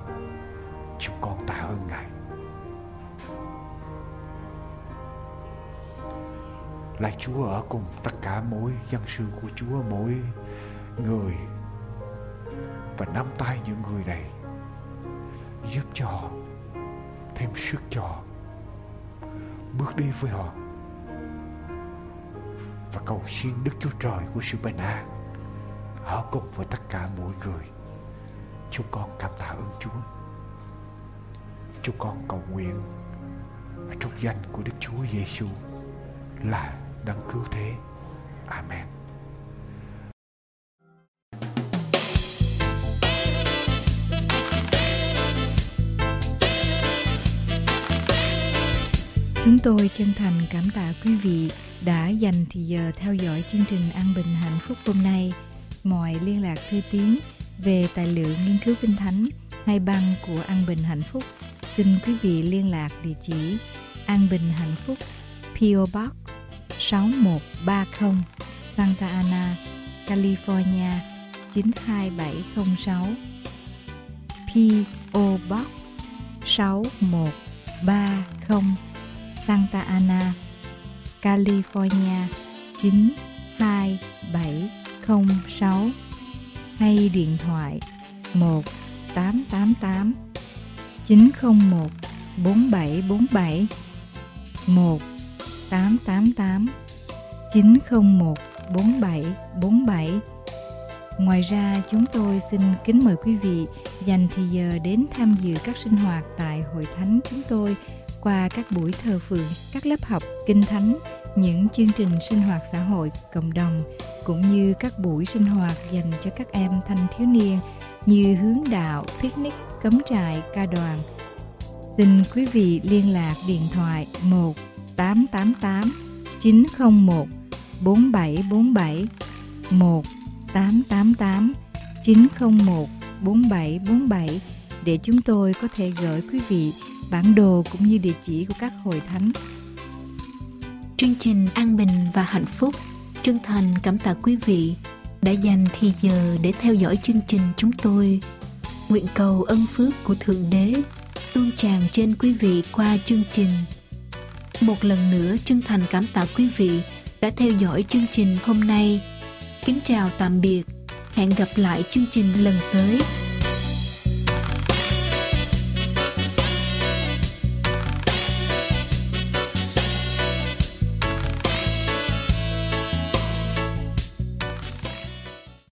chúng con tạ ơn ngài. Lạy Chúa ở cùng tất cả mỗi dân sự của Chúa, mỗi người và nắm tay những người này giúp cho họ thêm sức cho họ bước đi với họ và cầu xin Đức Chúa Trời của sự bình an ở cùng với tất cả mỗi người. Chúng con cảm tạ ơn Chúa. Chúng con cầu nguyện trong danh của Đức Chúa Giêsu là đấng cứu thế. Amen. Chúng tôi chân thành cảm tạ quý vị đã dành thì giờ theo dõi chương trình An Bình Hạnh Phúc hôm nay. Mọi liên lạc thư tín về tài liệu nghiên cứu kinh thánh hay băng của An Bình Hạnh Phúc xin quý vị liên lạc địa chỉ An Bình Hạnh Phúc PO Box 6130 Santa Ana, California 92706 PO Box 6130 Santa Ana, California 92706 hay điện thoại 1 888 901 4747 1 888 901 4747 Ngoài ra, chúng tôi xin kính mời quý vị dành thời giờ đến tham dự các sinh hoạt tại Hội Thánh chúng tôi qua các buổi thờ phượng, các lớp học kinh thánh, những chương trình sinh hoạt xã hội cộng đồng cũng như các buổi sinh hoạt dành cho các em thanh thiếu niên như hướng đạo, picnic, cấm trại, ca đoàn. Xin quý vị liên lạc điện thoại 1 888 901 4747 1 888 901 4747 để chúng tôi có thể gửi quý vị bản đồ cũng như địa chỉ của các hội thánh. Chương trình An Bình và Hạnh Phúc chân thành cảm tạ quý vị đã dành thì giờ để theo dõi chương trình chúng tôi. Nguyện cầu ân phước của Thượng Đế tuôn tràn trên quý vị qua chương trình. Một lần nữa chân thành cảm tạ quý vị đã theo dõi chương trình hôm nay. Kính chào tạm biệt. Hẹn gặp lại chương trình lần tới.